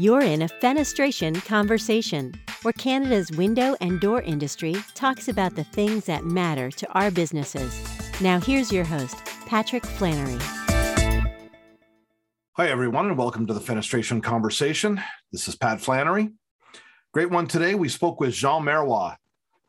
You're in a fenestration conversation, where Canada's window and door industry talks about the things that matter to our businesses. Now, here's your host, Patrick Flannery. Hi, everyone, and welcome to the Fenestration Conversation. This is Pat Flannery. Great one today. We spoke with Jean Marois,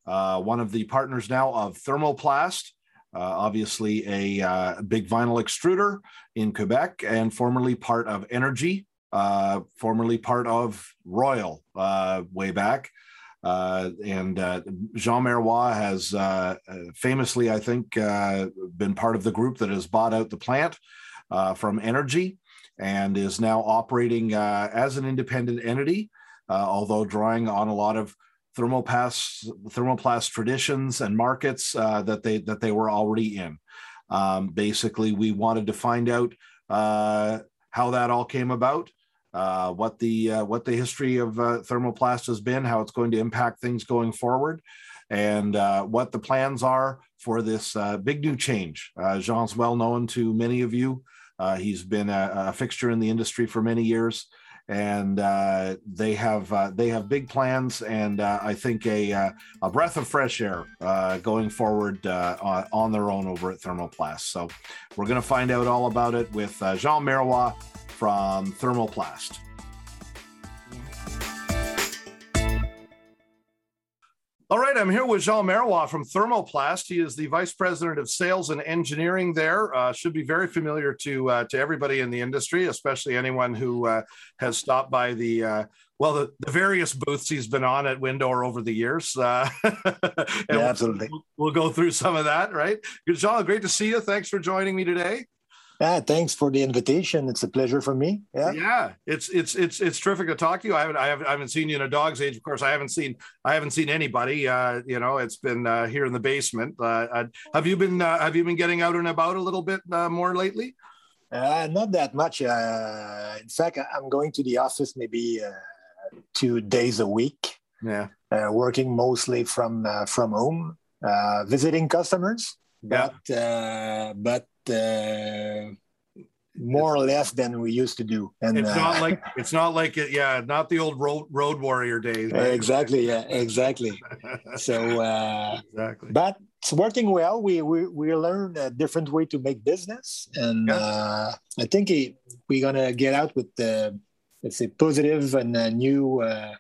uh, one of the partners now of Thermoplast, uh, obviously a uh, big vinyl extruder in Quebec and formerly part of Energi, uh, formerly part of Royal uh, way back. Uh, and uh, Jean Marois has famously, I think, been part of the group that has bought out the plant from Energi and is now operating as an independent entity, although drawing on a lot of thermoplast thermoplast traditions and markets uh, that they that they were already in. Um, basically, we wanted to find out uh, how that all came about, uh, what the uh, what the history of uh, thermoplast has been, how it's going to impact things going forward, and uh, what the plans are for this big new change. Jean's well known to many of you. he's been a, a, fixture in the industry for many years and uh, they have uh, they have big plans, and uh, I think a uh, a breath of fresh air uh, going forward uh, on, on, their own over at Thermoplast. So we're going to find out all about it with Jean Marois from Thermoplast. All right, I'm here with Jean Marois from Thermoplast. He is the vice president of sales and engineering there. Uh, should be very familiar to uh, to everybody in the industry, especially anyone who uh, has stopped by the uh, well the, the, various booths he's been on at WinDoor over the years. Uh, yeah, absolutely. We'll, we'll, go through some of that, right? Jean, great to see you. Thanks for joining me today. Yeah, thanks for the invitation. It's a pleasure for me. Yeah, yeah, it's it's it's it's terrific to talk to you. I haven't I haven't, I haven't seen you in a dog's age. Of course, I haven't seen I haven't seen anybody. Uh, you know, it's been uh, here in the basement. Uh, have you been uh, have you been getting out and about a little bit uh, more lately? Uh, not that much. Uh, in fact, I'm going to the office maybe uh, two days a week. Yeah, uh, working mostly from uh, from home, uh, visiting customers. But uh, but uh, more or less than we used to do. And it's not uh, like it's not like it, yeah, not the old road road warrior days. Right? Exactly, yeah, exactly. so uh, exactly, but it's working well. We we we learn a different way to make business, and yeah. uh, I think it, we're gonna get out with the let's say positive and a new uh,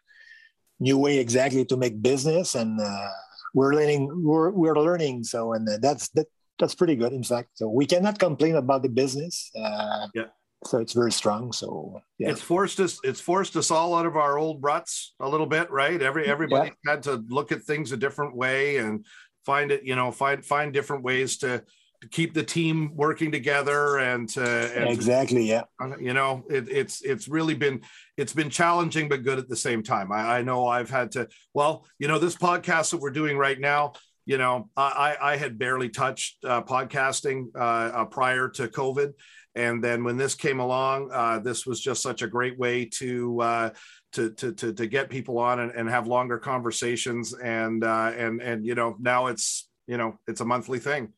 new way exactly to make business and. Uh, we're learning we're, we're learning so and that's that that's pretty good, in fact. So we cannot complain about the business. Uh, yeah. So it's very strong. So yeah. it's forced us. It's forced us all out of our old ruts a little bit, right? Every everybody yeah. had to look at things a different way and find it. You know, find find different ways to to keep the team working together and to and exactly yeah you know it, it's it's really been it's been challenging but good at the same time I, I know i've had to well you know this podcast that we're doing right now you know, I, I had barely touched uh, podcasting uh, uh, prior to COVID. And then when this came along, uh, this was just such a great way to, uh, to, to, to, to, get people on and, and have longer conversations. And, uh, and, and, you know, now it's, you know, it's a monthly thing.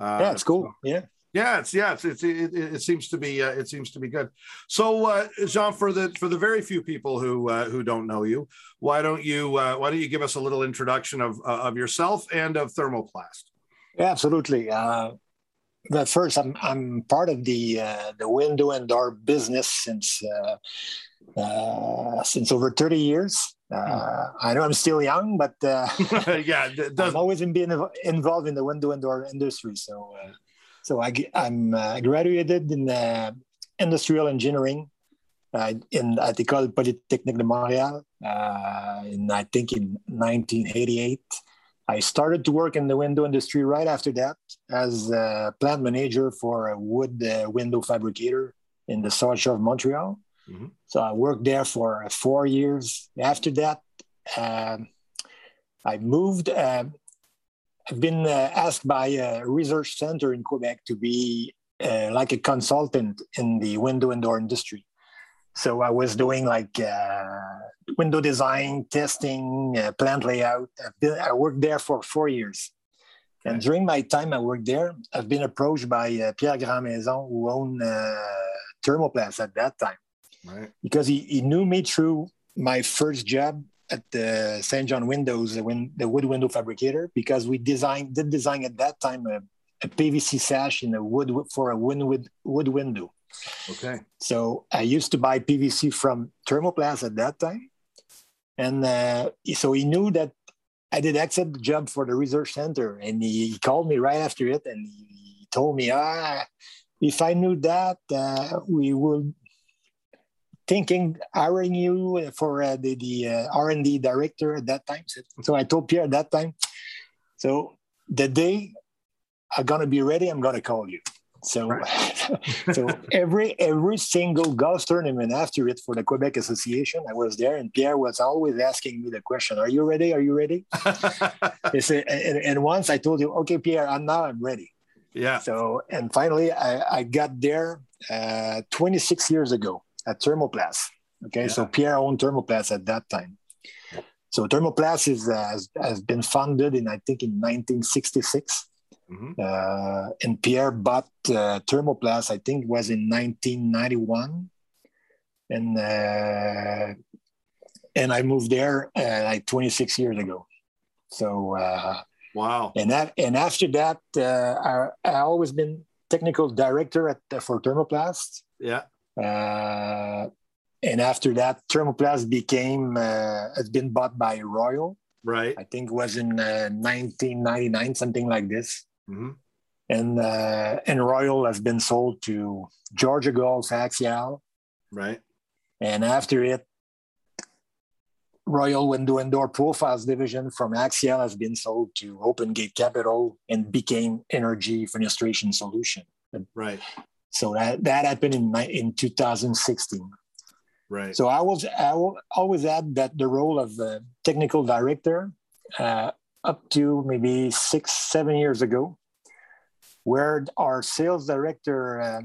yeah, it's cool. Yeah. Yeah, it's yeah, it's, it's it, it, seems to be uh, it seems to be good. So, uh, Jean, for the for the very few people who uh, who don't know you, why don't you uh, why don't you give us a little introduction of uh, of yourself and of Thermoplast? Yeah, absolutely. Uh, but first, I'm I'm part of the the window and door business since since over thirty years. Uh, I know I'm still young, but uh, yeah, I've always been involved in the window and door industry. So uh, so I, I'm uh, graduated in uh, industrial engineering uh, in at the École Polytechnique de Montréal uh, in I think in 1988. I started to work in the window industry right after that as a plant manager for a wood uh, window fabricator in the South Shore of Montreal. Mm-hmm. So I worked there for four years. After that, um, I moved. I've been uh, asked by a research center in Quebec to be uh, like a consultant in the window and door industry. So I was doing like uh, window design, testing, uh, plant layout. Been, i worked there for four years. And during my time I worked there, I've been approached by uh, Pierre Grandmaison, who owned uh, Thermoplast at that time. Right. Because he, he knew me through my first job at the St. John Windows, when the wood window fabricator, because we designed did design at that time a, a PVC sash in a wood for a wood, wood, wood window. Okay. So I used to buy PVC from Thermoplast at that time. And uh, so he knew that I did accept the job for the research center. And he, he called me right after it and he told me, ah, if I knew that, uh, we would thinking hiring you for uh, the, the uh, R&D director at that time. So I told Pierre at that time, so the day I'm going to be ready, I'm going to call you. So, right. so every every single golf tournament after it for the Quebec Association, I was there, and Pierre was always asking me the question, "Are you ready? Are you ready?" said, and, and, once I told him, "Okay, Pierre, I'm now I'm ready." Yeah. So, and finally, I, I got there uh, 26 years ago at Thermoplast. Okay, yeah. so Pierre owned Thermoplast at that time. So Thermoplast is uh, has, has been founded in I think in 1966. Mm-hmm. Uh, and Pierre bought uh, Thermoplast, I think was in 1991. And uh, and I moved there uh, like 26 years ago. So uh, wow. And that and after that, uh, I I always been technical director at for Thermoplast. Yeah. Uh, and after that, Thermoplast became uh, has been bought by Royal. Right. I think it was in uh, 1999, something like this. Mm-hmm. And uh, and Royal has been sold to Georgia Gulf Axiall. Right. And after it, Royal Window and Door Profiles division from Axiall has been sold to Open Gate Capital and became Energi Fenestration Solution. Right. So that, that happened in in 2016. Right. So I was I will always add that the role of uh, technical director uh, up to maybe six seven years ago, where our sales director uh,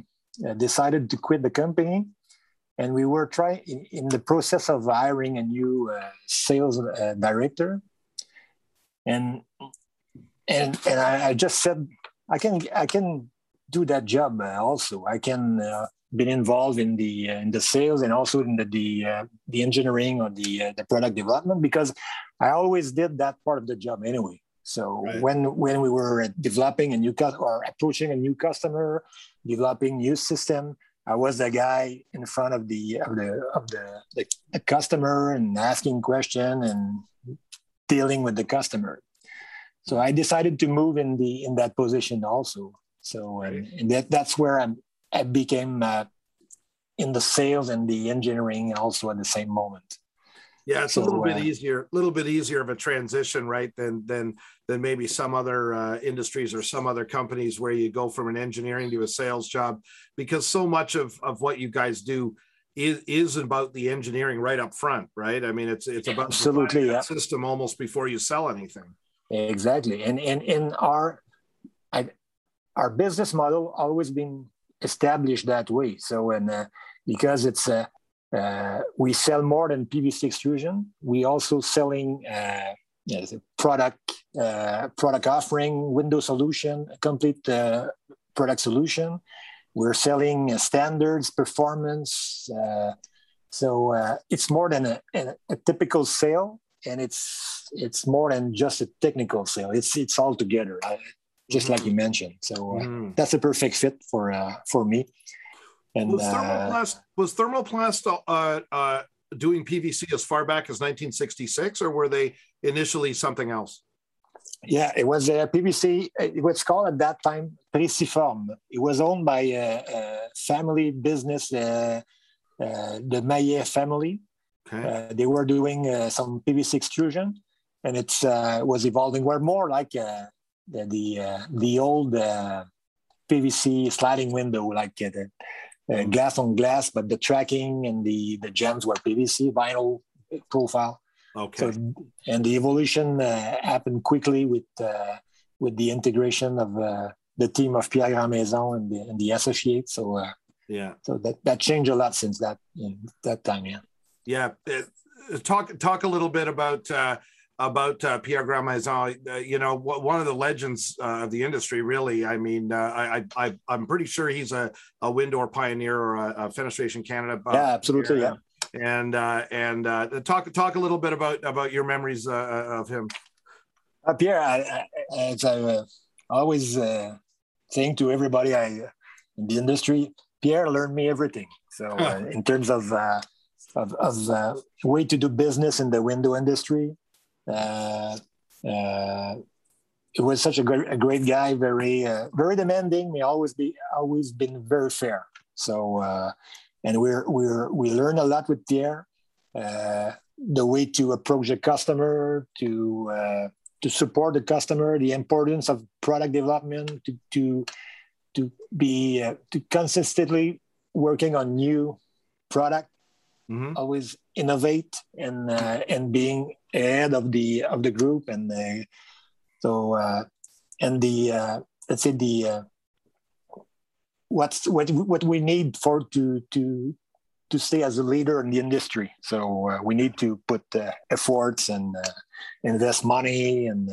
uh decided to quit the company, and we were trying in, in the process of hiring a new uh, sales uh, director, and and and I, I just said I can I can do that job uh, also. I can uh, been involved in the uh, in the sales and also in the the, uh, the engineering or the uh, the product development because I always did that part of the job anyway. So right. when when we were developing a new cut or approaching a new customer, developing new system, I was the guy in front of the of the of the, the, the customer and asking question and dealing with the customer. So I decided to move in the in that position also. So and, and that that's where I'm, I became uh, in the sales and the engineering also at the same moment. Yeah, it's so, a little bit uh, easier, a little bit easier of a transition, right? Than than than maybe some other uh, industries or some other companies where you go from an engineering to a sales job, because so much of of what you guys do is is about the engineering right up front, right? I mean, it's it's about absolutely yeah. system almost before you sell anything. Exactly, and and in our our business model always been established that way. So, and uh, because it's uh, uh, we sell more than PVC extrusion, we also selling uh, you know, product uh, product offering, window solution, complete uh, product solution. We're selling standards, performance. so it's more than a, a, a typical sale and it's it's more than just a technical sale. It's it's all together just mm-hmm. like you mentioned. So uh, mm-hmm. that's a perfect fit for uh, for me. And was uh, thermoplast uh, was thermoplast uh, uh, doing PVC as far back as 1966, or were they initially something else? Yeah, it was a PVC. It was called at that time Preciform. It was owned by a, a family business, uh, uh, the Maillet family. Okay. Uh, they were doing some PVC extrusion, and it was evolving. We're more like the the, uh, the old uh, PVC sliding window, like uh, the mm-hmm. glass on glass, but the tracking and the the jambs were PVC vinyl profile. Okay. So, and the evolution uh, happened quickly with uh, with the integration of uh, the team of Pierre Grandmaison and the, and the associates. So yeah, so that that changed a lot since that that time. Yeah. Yeah. talk talk a little bit about about uh, Pierre Grandmaison. Uh, you know, one of the legends uh, of the industry, really. I mean, uh, I, I, I'm pretty sure he's a, a wind door pioneer or a, a Fenestration Canada. Uh, yeah, absolutely. Yeah. And uh, and talk talk a little bit about about your memories of him. Pierre, I, I, as I always saying to everybody I in the industry, Pierre learned me everything. So in terms of of, of way to do business in the window industry, uh, uh, Uh, uh, it was such a great, a great guy, very uh, very demanding. May always be always been very fair. So uh, and we're we're we learn a lot with Pierre. the way to approach the customer, to to support the customer, the importance of product development, to to to be uh, to consistently working on new product, mm-hmm. always innovate and uh, and being ahead of the of the group and uh, so uh, and the uh, let's say the uh, what's what what we need for to to to stay as a leader in the industry. So uh, we need to put uh, efforts and invest money and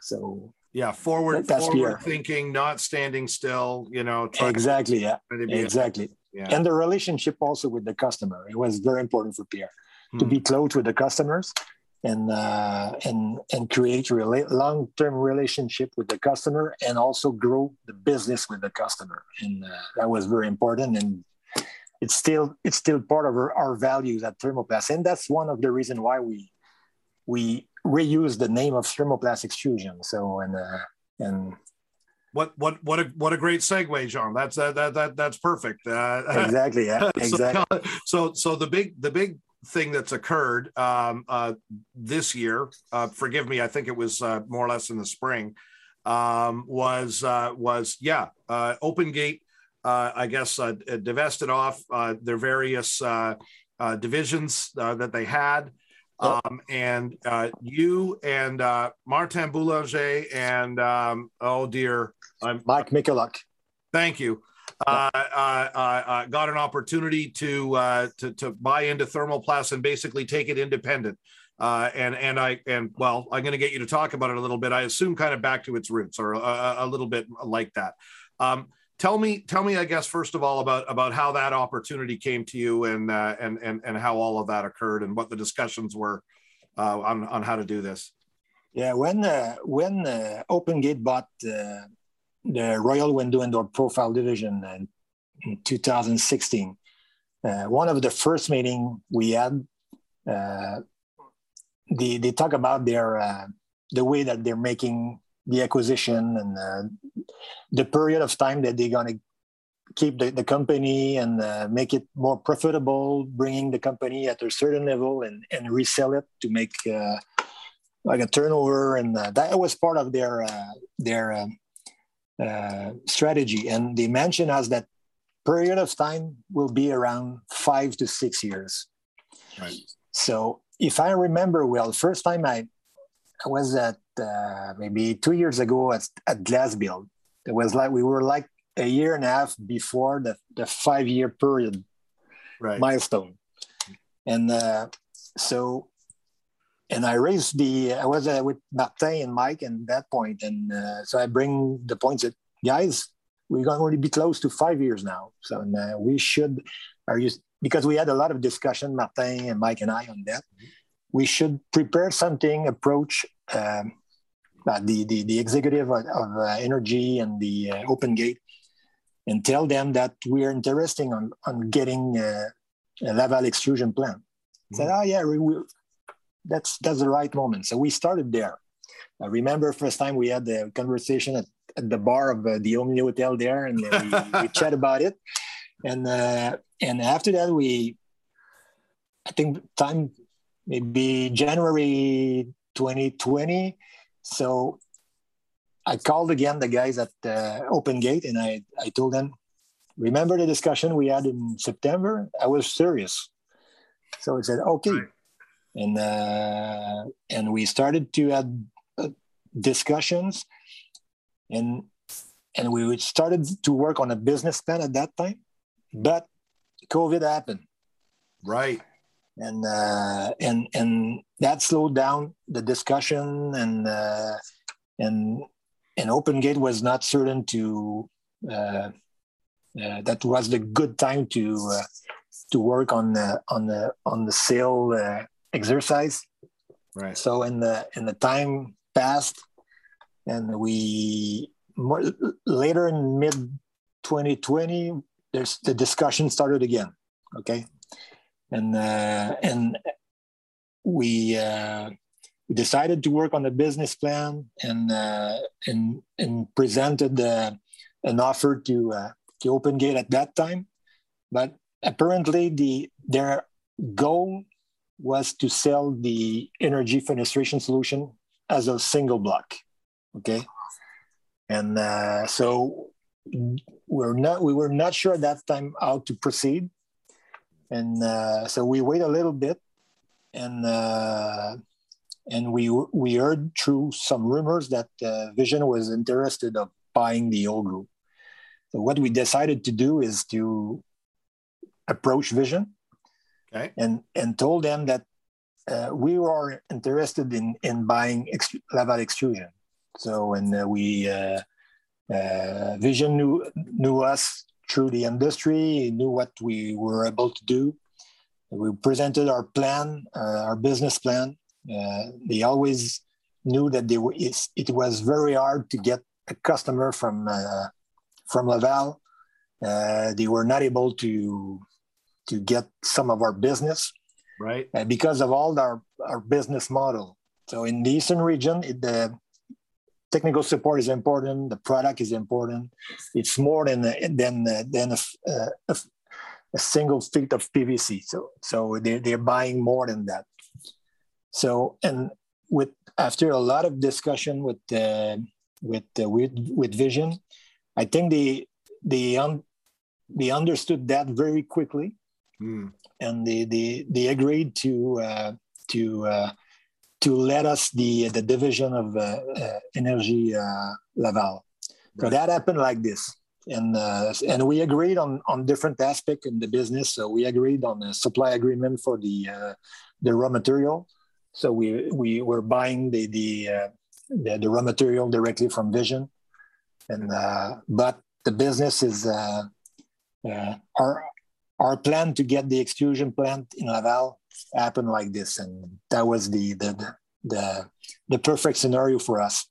so yeah forward forward thinking not standing still you know exactly yeah. exactly yeah. and the relationship also with the customer it was very important for pierre hmm. to be close with the customers and uh, and and create rela- long-term relationship with the customer and also grow the business with the customer and uh, that was very important and it's still it's still part of our, our values at thermoplast and that's one of the reasons why we we reuse the name of thermoplast extrusion so and uh, and what what what a what a great segue, John. That's uh, that that that's perfect. Uh, exactly. Yeah. Exactly. So, so so the big the big thing that's occurred um, uh, this year, uh, forgive me, I think it was uh, more or less in the spring, um, was uh, was yeah, uh, Open Gate. Uh, I guess divested off their various divisions that they had, um, and you and Martin Boulanger and um, oh dear, I'm Mike Mikulak. Thank you. Uh, uh, uh, got an opportunity to, uh, to to buy into thermoplast and basically take it independent. Uh, and and I and well, I'm going to get you to talk about it a little bit. I assume kind of back to its roots or a, a little bit like that. Um, tell me, tell me, I guess first of all about about how that opportunity came to you and uh, and and and how all of that occurred and what the discussions were on on how to do this. Yeah, when when Open Gate bought the Royal Window and Door Profile Division in 2016. Uh, one of the first meeting we had, uh, they, they talk about their uh, the way that they're making the acquisition and uh, the period of time that they're going to keep the, the company and uh, make it more profitable, bringing the company at a certain level and, and resell it to make uh, like a turnover. And that was part of their their um, uh, strategy. And they mention us that period of time will be around five to six years. Right. So if I remember well, first time I, I was at uh, maybe two years ago at, at Glassbuild. It was like we were like a year and a half before the, the five year period right. milestone. And uh, so and I raised the I was uh, with Martin and Mike and that point, and uh, so I bring the points that guys, we're going to be close to five years now, so uh, we should are you because we had a lot of discussion, Martin and Mike and I on that. We should prepare something, approach um, uh, the, the the executive of, of uh, Energi and the uh, Open Gate, and tell them that we are interested on on getting a Laval extrusion plant. Mm-hmm. Said, oh yeah, we, we that's that's the right moment. So we started there. I remember first time we had the conversation at, at the bar of uh, the Omni Hotel there, and uh, we, we chat about it. And uh, and after that, we I think time maybe January 2020. So I called again the guys at uh, Open Gate, and I I told them, remember the discussion we had in September? I was serious. So I said, okay. Right and uh, and we started to have uh, discussions, and and we started to work on a business plan at that time, but COVID happened. Right. and uh, and and that slowed down the discussion and uh, and and OpenGate was not certain to uh, uh, that was the good time to uh, to work on the on the on the sale uh, exercise. Right. So in the in the time passed, and we more, later in mid 2020, there's the discussion started again. Okay, and uh, and we uh, we decided to work on the business plan and uh, and and presented uh, an offer to uh, to OpenGate at that time, but apparently the their goal was to sell the Energi fenestration solution as a single block. Okay, and uh, so we're not we were not sure at that time how to proceed, and uh, so we wait a little bit, and uh, and we we heard through some rumors that uh, Vision was interested of buying the old group. So what we decided to do is to approach Vision, okay, and and told them that uh, we were interested in in buying Laval extrusion. So and uh, we uh, uh, Vision knew knew us through the industry, knew what we were able to do. We presented our plan, uh, our business plan. Uh, they always knew that they were, it was very hard to get a customer from from Laval. they were not able to to get some of our business. Right. Uh, because of all our, our business model. So in the eastern region it, the technical support is important the product is important. It's more than than than a, a, a single feet of pvc so so they're, they're buying more than that. So and with after a lot of discussion with uh, with uh, with with vision i think they they un, they understood that very quickly Mm. And they, they, they agreed to, uh, to, uh, to let us the, the division of uh, uh Energi uh, Laval. So that happened like this. And, uh, and we agreed on, on different aspects in the business. So we agreed on a supply agreement for the, the raw material. So we, we were buying the, the, the, the raw material directly from Vision. And, but the business is, uh, our our plan to get the extrusion plant in Laval happened like this, and that was the the the, the perfect scenario for us.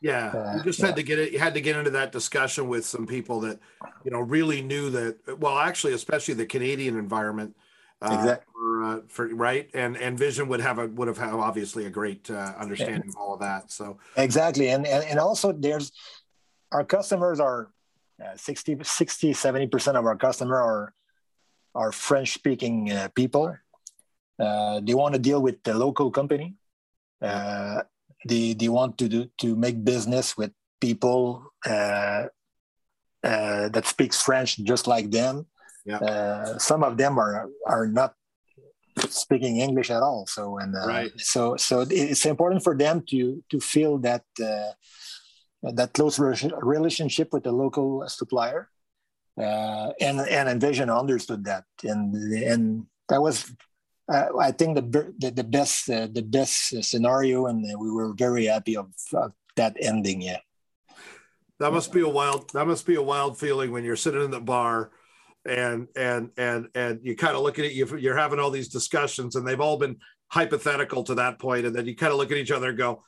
Yeah, uh, you just yeah. had to get it. You had to get into that discussion with some people that you know really knew that. Well, actually, especially the Canadian environment. Uh, exactly. For, uh, for, right, and and Vision would have a would have had obviously a great uh, understanding yeah. of all of that. So exactly, and and, and also there's our customers are uh, 60, 60 70 percent of our customer are are French speaking uh, people. Uh, they want to deal with the local company. Uh, they, they want to do, to make business with people uh, uh, that speaks French just like them. Yeah. Uh, some of them are are not speaking English at all. So and right. so so it's important for them to to feel that that close relationship with the local supplier uh, and and Envision understood that, and and that was, uh, I think the the, the best uh, the best scenario, and we were very happy of, of, that ending. Yeah, that must be a wild that must be a wild feeling when you're sitting in the bar, and and and and you kind of look at it. You're having all these discussions, and they've all been hypothetical to that point, and then you kind of look at each other and go,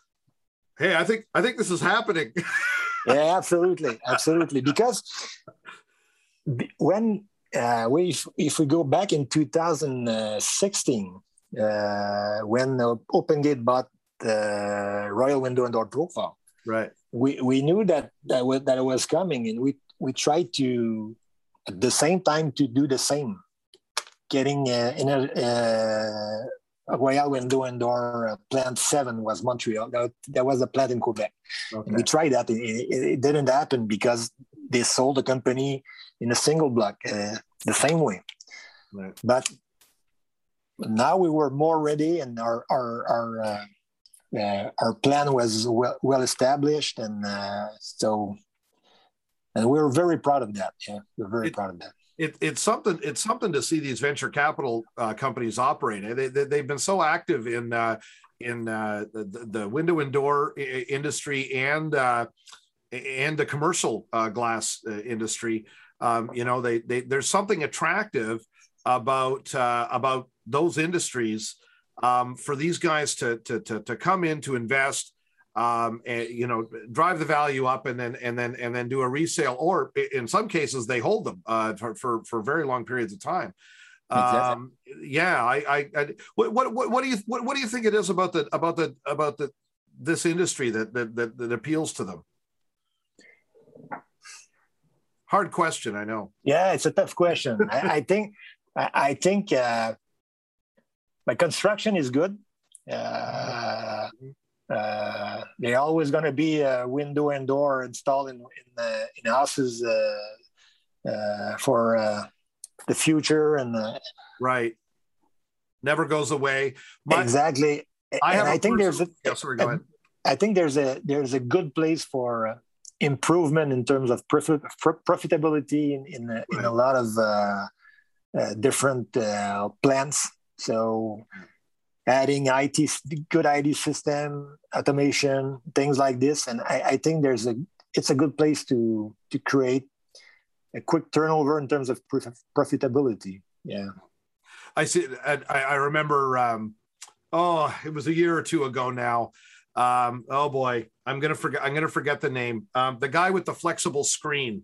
"Hey, I think I think this is happening." yeah, absolutely, absolutely, because when uh, we, if, if, we go back in 2016, uh, when uh, OpenGate bought the Royal Window and Door Profile, right? We, we knew that that, was, that it was coming, and we we tried to at the same time to do the same, getting uh, in a, uh, Royal Window and Door uh, plant seven was Montreal. That, that was a plant in Quebec. Okay. we tried that. It, it, it, didn't happen because they sold the company in a single block uh, the same way. Right. But now we were more ready, and our our our uh, uh, our plan was well, well established, and uh, so and we were very proud of that. Yeah, we're very it, proud of that. it, it's something it's something to see these venture capital uh, companies operating. They, they have been so active in uh, in uh, the, the, window and door industry and uh, and the commercial uh, glass uh, industry. Um, you know, they, they there's something attractive about about those industries um, for these guys to, to to to come in to invest um, and you know drive the value up and then and then and then do a resale or in some cases they hold them uh, for, for, very long periods of time exactly. um, yeah I, I, I, what, what what do you what, what do you think it is about the about the about the this industry that that that, that appeals to them hard question i know yeah it's a tough question I, I, think i, I think uh, my construction is good uh, uh, they're always going to be a window and door installed in in, uh, in houses uh, uh for uh, the future and the, right never goes away. My, exactly. I. I think there's a, yeah, sorry, go ahead. I think there's a there's a good place for uh, improvement in terms of profit, profitability in in, right. in, a lot of uh, uh, different uh, plants. So adding IT, good IT system, automation, things like this. And I, I, think there's a, it's a good place to to create a quick turnover in terms of profitability. Yeah. I see. I, I remember. Um, oh, it was a year or two ago now. Um, oh boy, I'm gonna forget. I'm gonna forget the name. Um, the guy with the flexible screen.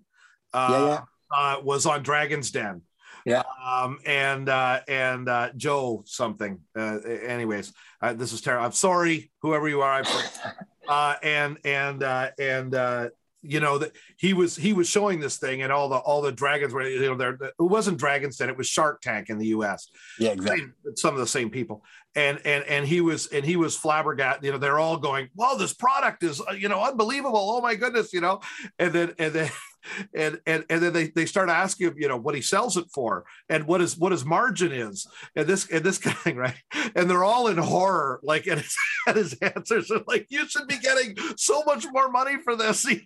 Uh, yeah, yeah. Uh, was on Dragon's Den. Yeah. Um, and uh, and uh, Joe something. Uh, anyways, uh, this is terrible. I'm sorry, whoever you are. I uh, and and uh, and uh, you know that he was he was showing this thing, and all the all the dragons were you know there. It wasn't Dragons Den. It was Shark Tank in the U.S. Yeah, exactly. Some of the same people, and and and he was and he was flabbergasted. You know, they're all going, "Well, this product is uh, you know unbelievable. Oh my goodness, you know." And then and then and and and then they, they start asking him, you know, what he sells it for and what his what his margin is, and this and this kind of thing, right? And they're all in horror, like and his, and his answers are like, you should be getting so much more money for this.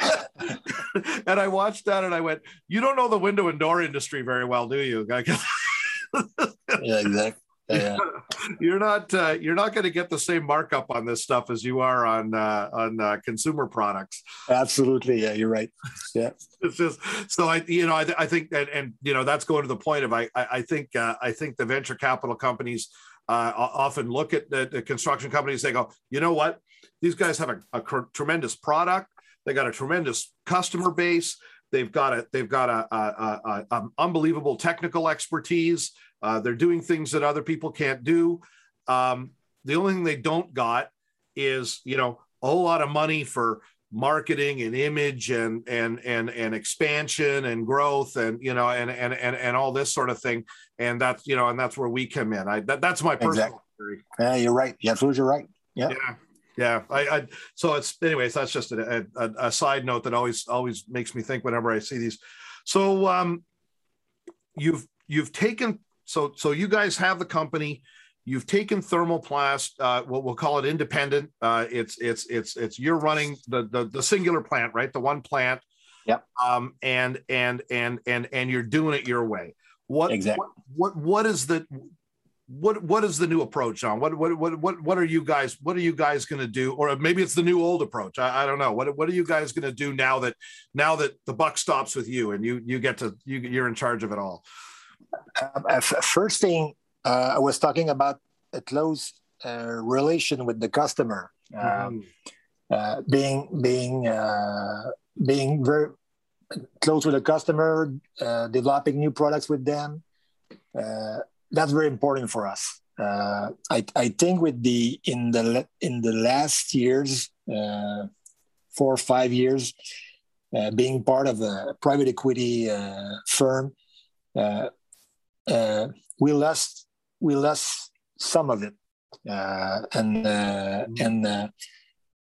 and I watched that and I went, you don't know the window and door industry very well, do you? yeah, exactly yeah. you're not uh, you're not going to get the same markup on this stuff as you are on uh, on uh, consumer products. Absolutely, yeah, you're right. Yeah, it's just so I you know I, I think and, and you know that's going to the point of I I, I think uh, I think the venture capital companies uh, often look at the, the, construction companies. They go, you know what, these guys have a, a tremendous product. They got a tremendous customer base. They've got a they've got a, a, a, a unbelievable technical expertise. Uh, they're doing things that other people can't do. Um, the only thing they don't got is, you know, a whole lot of money for marketing and image and and and and expansion and growth and you know and and and, and all this sort of thing and that's you know and that's where we come in i that, that's my personal exactly. theory yeah you're right Yeah, you're right yeah yeah yeah I, I so it's anyways that's just a, a, a side note that always always makes me think whenever i see these so um you've you've taken so so you guys have the company. You've taken thermoplast, uh, what we'll call it independent. Uh, it's it's it's it's you're running the, the the singular plant, right? The one plant. Yep. Um, and and and and and you're doing it your way. What exactly? What what, what is the what what is the new approach on what what what what what are you guys what are you guys going to do? Or maybe it's the new old approach. I, I, don't know. What what are you guys going to do now that now that the buck stops with you and you you get to you you're in charge of it all? Uh, first thing uh, I was talking about a close uh, relation with the customer, um, mm-hmm. being being being very close with the customer, developing new products with them. That's very important for us. Uh, I, I think with the in the in the last years, uh, four or five years, uh, being part of a private equity firm, uh, we lost we lost some of it, uh, and uh, mm-hmm. and uh,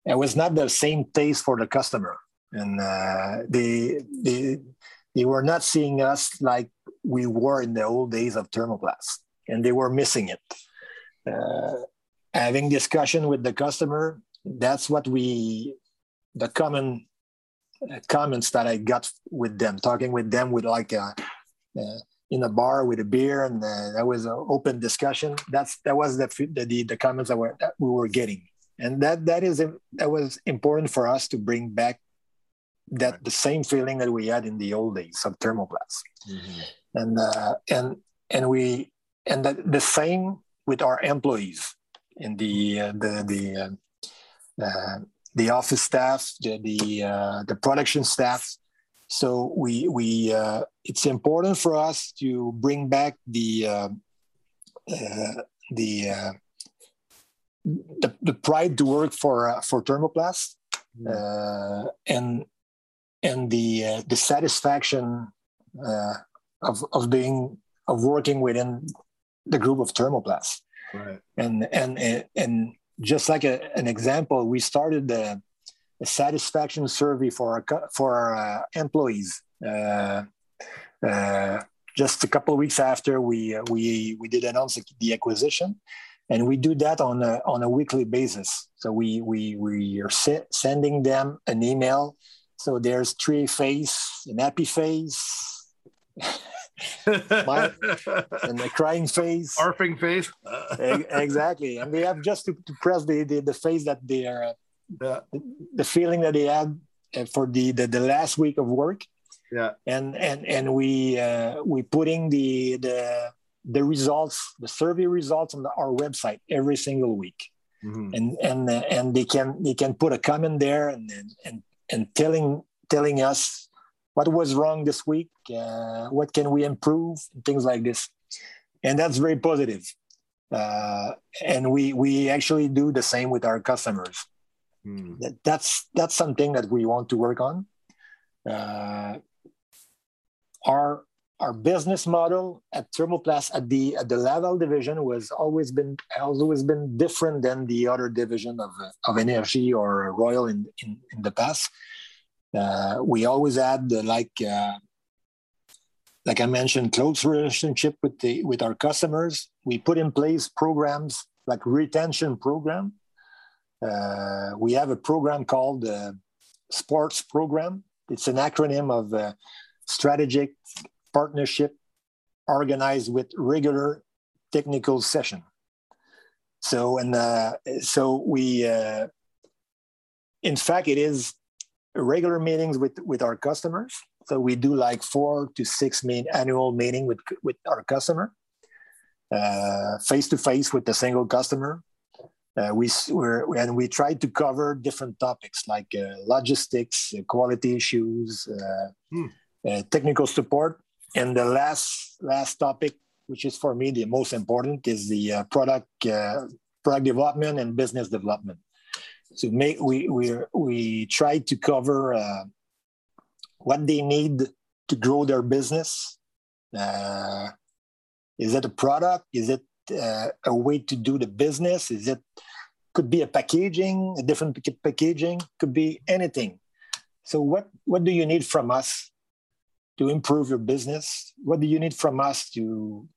it was not the same taste for the customer, and uh, they they they were not seeing us like we were in the old days of thermoplast, and they were missing it. Uh, having discussion with the customer, that's what we the common comments that I got with them, talking with them with like a uh, in a bar with a beer, and uh, that was an open discussion. That's that was the the, the comments that, were, that we were getting, and that that is that was important for us to bring back that right. the same feeling that we had in the old days of thermoplast, mm-hmm. And uh, and and we and that the same with our employees in the uh, the the uh, uh the office staff, the the, uh, the production staff. So we we uh, it's important for us to bring back the uh, uh the, uh, the, the pride to work for uh, for Thermoplast mm. and and the the satisfaction of of being of working within the group of thermoplasts. Right. And and and just like a, an example, we started a, a, satisfaction survey for our for our uh, employees. Uh, uh, just a couple of weeks after we uh, we we did announce the acquisition, and we do that on a on a weekly basis. So we we we are se- sending them an email. So there's three face, an happy face. My, and the crying face, barfing face. exactly, and they have just to, to press the, the, the face that they are, uh, yeah. the, the, feeling that they had uh, for the, the the last week of work. Yeah, and and and we uh, we putting the the the results, the survey results on the, our website every single week. Mm-hmm. and and uh, and they can they can put a comment there and and and telling telling us what was wrong this week uh, what can we improve things like this. And that's very positive. Uh, and we we actually do the same with our customers. Mm. that, that's that's something that we want to work on. Uh, our our business model at thermoplast at the at the laval division was always been has always been different than the other division of of Energi or royal in in, in the past uh, we always had like uh, like I mentioned, close relationship with the with our customers. We put in place programs like retention program. Uh, we have a program called the Sports Program. It's an acronym of uh, strategic partnership organized with regular technical session. So and uh, so we, uh, in fact, it is regular meetings with with our customers. So we do like four to six main annual meeting with with our customer, face to face with the single customer. Uh, we we're, and we try to cover different topics like uh, logistics, uh, quality issues, hmm. technical support, and the last last topic, which is for me the most important, is the product product development and business development make we we we try to cover uh, what they need to grow their business. Uh, is it a product? Is it uh, a way to do the business? Is it could be a packaging, a different packaging, could be anything. So what what do you need from us to improve your business? What do you need from us to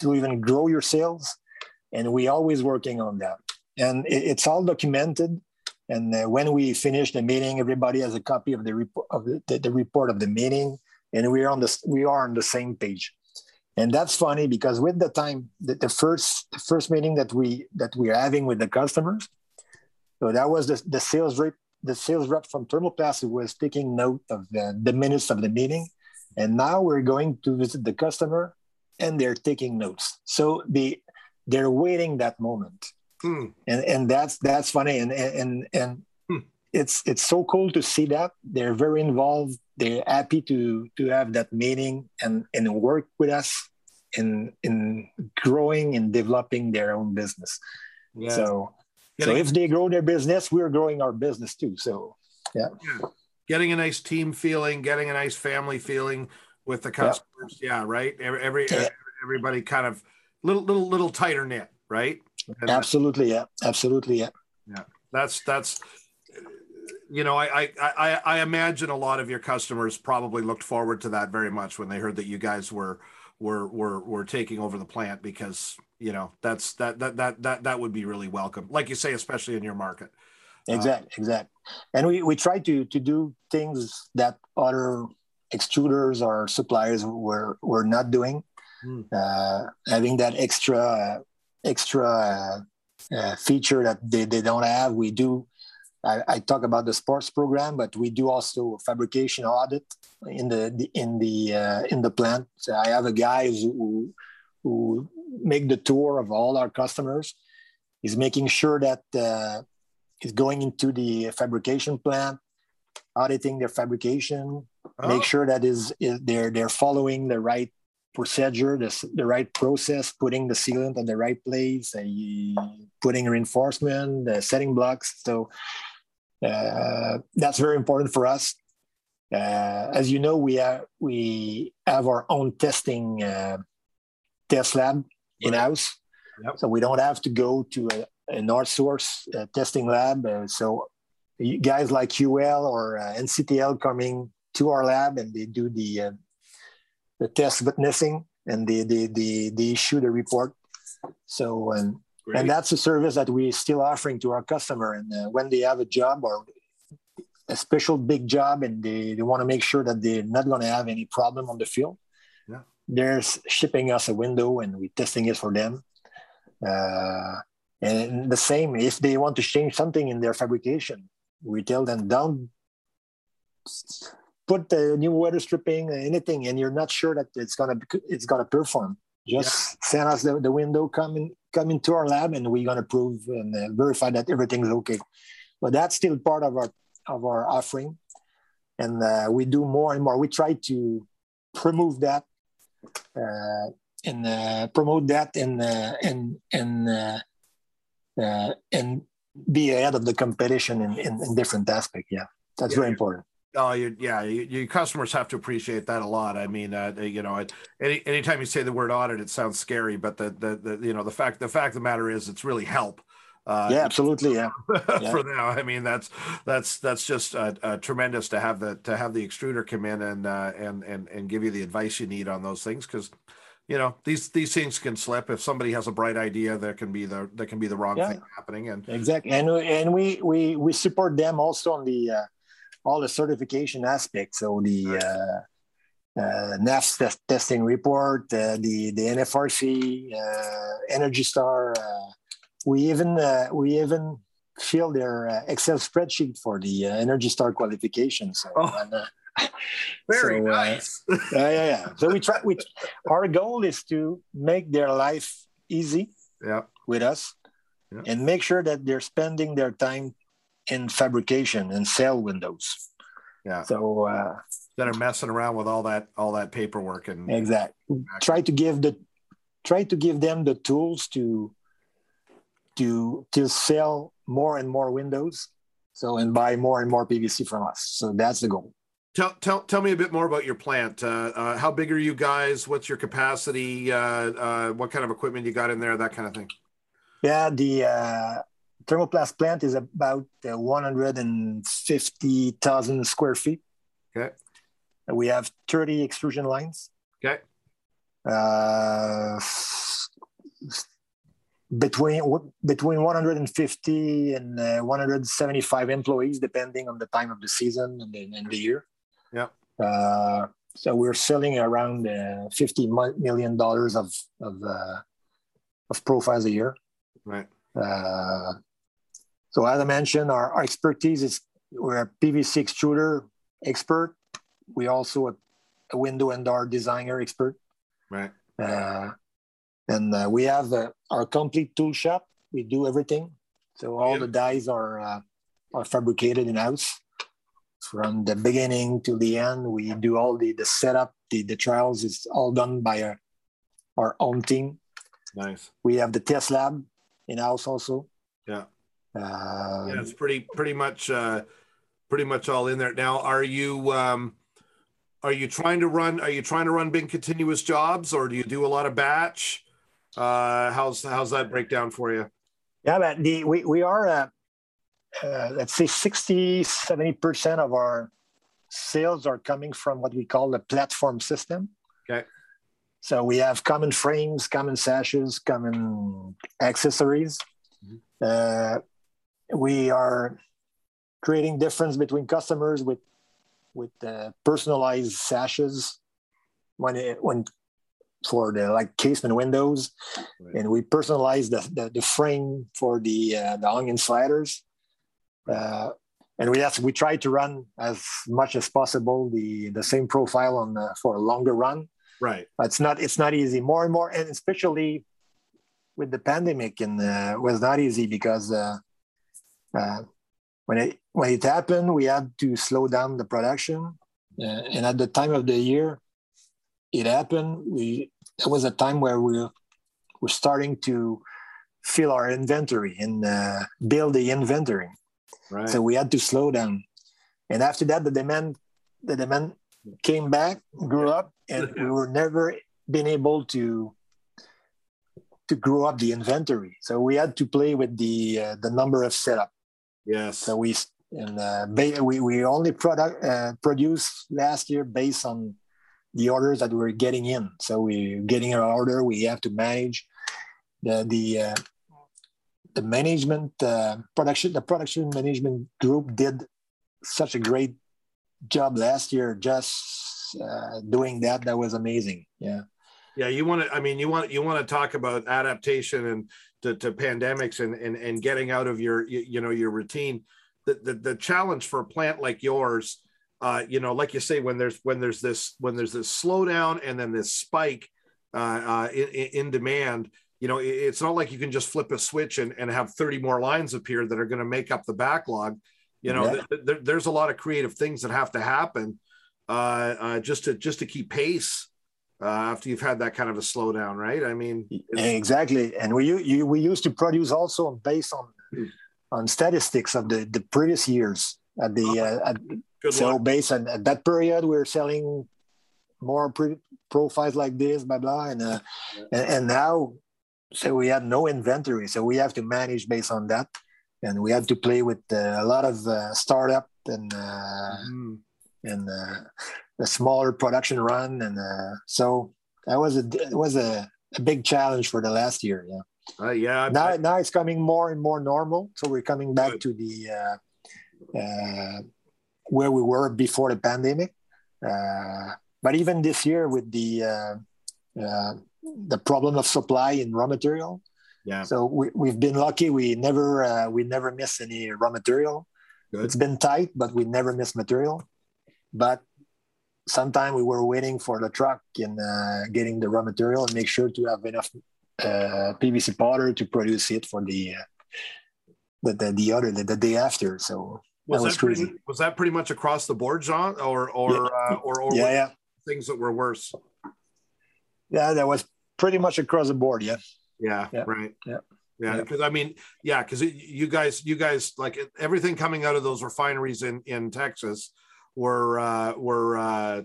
to even grow your sales? And we always working on that. And it, it's all documented and uh, when we finish the meeting, everybody has a copy of the report of the, the, the, report of the meeting, and we are on the we are on the same page. And that's funny because with the time, the, the first the first meeting that we that we're having with the customers, so that was the, the sales rep the sales rep from Thermoplast who was taking note of the, the minutes of the meeting, and now we're going to visit the customer, and they're taking notes. So they they're waiting that moment Hmm. And and that's that's funny and and and hmm. it's it's so cool to see that they're very involved. They're happy to to have that meeting and and work with us in in growing and developing their own business. Yeah. So Getting, so if they grow their business, we're growing our business too. So yeah. yeah. Getting a nice team feeling, getting a nice family feeling with the customers. Yeah, yeah right. Every, every everybody kind of little little little tighter knit, right? And absolutely, yeah, absolutely, yeah. Yeah, that's that's you know, I, I I imagine a lot of your customers probably looked forward to that very much when they heard that you guys were were were were taking over the plant because you know that's that that that that that would be really welcome, like you say, especially in your market. Exactly, uh, exactly. And we we try to to do things that other extruders or suppliers were were not doing. Mm. Uh, having that extra extra uh, uh, feature that they, they don't have, we do. I, I, talk about the sports program, but we do also fabrication audit in the, the in the uh, in the plant. So I have a guy who who make the tour of all our customers. He's making sure that uh, he's going into the fabrication plant, auditing their fabrication, oh. make sure that is, is they're they're following the right procedure, the, the right process, putting the sealant on the right place, uh, putting reinforcement, the setting blocks. So uh, that's very important for us. Uh, as you know, we have we have our own testing uh, test lab in house, yep. so we don't have to go to a, an outsource uh, testing lab. Uh, so guys like UL or NCTL coming to our lab and they do the the test witnessing and they they they, they issue the report. So and Great. and that's a service that we're still offering to our customer. And uh, when they have a job or a special big job and they, they want to make sure that they're not going to have any problem on the field, yeah. they're shipping us a window and we're testing it for them. Uh, and the same, if they want to change something in their fabrication, we tell them don't put the new weather stripping, anything, and you're not sure that it's gonna it's gonna perform. Just yeah. send us the, the window, come in, come into our lab, and we're gonna prove and uh, verify that everything's okay. But that's still part of our of our offering, and uh, we do more and more. We try to promote that uh, and uh, promote that and uh, and and uh, uh, and be ahead of the competition in, in, in different aspects. Yeah, that's yeah, very important. Oh, you, yeah, you, your customers have to appreciate that a lot. I mean, uh, you know, any anytime you say the word audit, it sounds scary, but the, the, the you know the fact the fact of the matter is, it's really help. Uh, yeah, absolutely. Yeah. yeah. for now, I mean, that's that's that's just uh, uh, tremendous to have the to have the extruder come in and uh, and and and give you the advice you need on those things because you know these these things can slip if somebody has a bright idea there can be the there can be the wrong yeah. thing happening and exactly and and we we we support them also on the uh, all the certification aspects. So the uh, uh, NAFS test, testing report, uh, the the NFRC, uh, Energy Star. Uh, we even uh, we even fill their uh, Excel spreadsheet for the Energy Star qualification. So. Oh. And, very so, nice. yeah, yeah, yeah. So we try. We our goal is to make their life easy. Yeah. With us, yeah. and make sure that they're spending their time in fabrication and sale windows. Yeah. So uh, that are messing around with all that all that paperwork and exactly try to give the try to give them the tools to to to sell more and more windows. So and buy more and more PVC from us. So that's the goal. Tell, tell, tell me a bit more about your plant. Uh, uh, how big are you guys? What's your capacity? Uh, uh what kind of equipment you got in there? That kind of thing. Yeah, the uh, thermoplast plant is about uh, 150,000 square feet. Okay. We have 30 extrusion lines. Okay. Uh, between between 150 and uh, 175 employees, depending on the time of the season and the, and the year. Yeah. Uh, so we're selling around uh, 50 million dollars of of uh, of profiles a year. Right. Uh, so as I mentioned, our, our expertise is we're a PVC extruder expert. We also a, a window and door designer expert. Right. Uh, and uh, we have uh, our complete tool shop. We do everything. So all the dies are uh, are fabricated in house from the beginning to the end. We do all the the setup, the the trials is all done by our our own team. Nice. We have the test lab in house also. Yeah. Um, yeah, it's pretty pretty much uh, pretty much all in there. Now, are you um, are you trying to run? Are you trying to run big continuous jobs, or do you do a lot of batch? Uh, how's how's that breakdown for you? Yeah, but the we we are uh, uh, let's say 60 70 percent of our sales are coming from what we call the platform system. Okay. So we have common frames, common sashes, common accessories. Mm-hmm. Uh, we are creating difference between customers with with uh, personalized sashes when it, when for the like casement windows, right. and we personalize the, the, the frame for the uh, the onion sliders. Uh, and we we try to run as much as possible the the same profile on uh, for a longer run. Right. But it's not it's not easy. More and more, and especially with the pandemic, and uh, was not easy because uh, uh, when it when it happened, we had to slow down the production, uh, and at the time of the year it happened, we it was a time where we were starting to fill our inventory and uh, build the inventory. Right. So we had to slow down, and after that, the demand the demand came back, grew up, and we were never been able to to grow up the inventory. So we had to play with the uh, the number of setup. Yes. So we and uh, we we only product uh, produced last year based on the orders that we're getting in. So we're getting an order, we have to manage the the uh, the management uh, production the production management group did such a great job last year just uh, doing that that was amazing yeah yeah you want to i mean you want you want to talk about adaptation and to, to pandemics and, and and getting out of your you, know your routine the, the the challenge for a plant like yours uh, you know like you say when there's when there's this when there's this slowdown and then this spike uh, uh, in, in demand you know it's not like you can just flip a switch and, and have 30 more lines appear that are going to make up the backlog you know yeah. th- th- there's a lot of creative things that have to happen uh, uh, just to just to keep pace uh, after you've had that kind of a slowdown, right? I mean, exactly. And we you, we used to produce also based on on statistics of the the previous years. At the oh, uh, at, so luck. based on at that period, we were selling more pre- profiles like this, blah blah, and, uh, yeah. and and now so we had no inventory, so we have to manage based on that, and we had to play with uh, a lot of uh, startup and mm. and a smaller production run, and uh, so that was a it was a, a big challenge for the last year. Yeah. Uh, yeah. Now, I, now it's coming more and more normal. So we're coming back to the uh, uh, where we were before the pandemic. Uh, but even this year, with the uh, uh, the problem of supply in raw material, yeah. So we, we've been lucky. We never uh, we never miss any raw material. Good. It's been tight, but we never miss material. But sometimes we were waiting for the truck and uh, getting the raw material and make sure to have enough uh, PVC powder to produce it for the uh, the, the, the other the, the, day after. So was that was that crazy. Pretty, was that pretty much across the board, Jean, or or yeah. Uh, or, or yeah, yeah, things that were worse? Yeah, that was pretty much across the board. Yeah. Yeah. yeah. Right. Yeah. Yeah, because I mean, yeah, because you guys, you guys, like everything coming out of those refineries in in Texas were uh, were uh,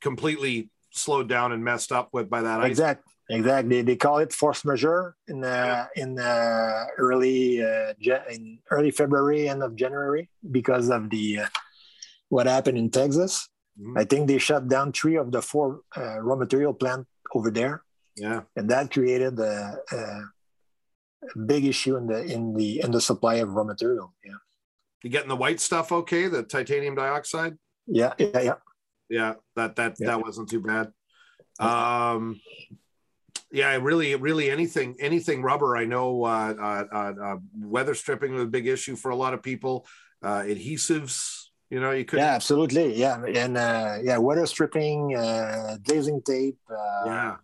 completely slowed down and messed up with by that. Exactly. Exactly. They call it force majeure in uh, in uh, early uh, in early February, end of January, because of the uh, what happened in Texas. Mm-hmm. I think they shut down three of the four uh, raw material plant over there. Yeah, and that created a, a, big issue in the in the in the supply of raw material. Yeah. You getting the white stuff okay? The titanium dioxide? Yeah, yeah, yeah. Yeah, that that yeah. that wasn't too bad. Um yeah, really, really anything, anything rubber. I know uh, uh, uh, uh weather stripping was a big issue for a lot of people. Uh, adhesives, you know, you could. Yeah, absolutely. Yeah, and uh, yeah, weather stripping, uh, glazing tape. Uh, yeah,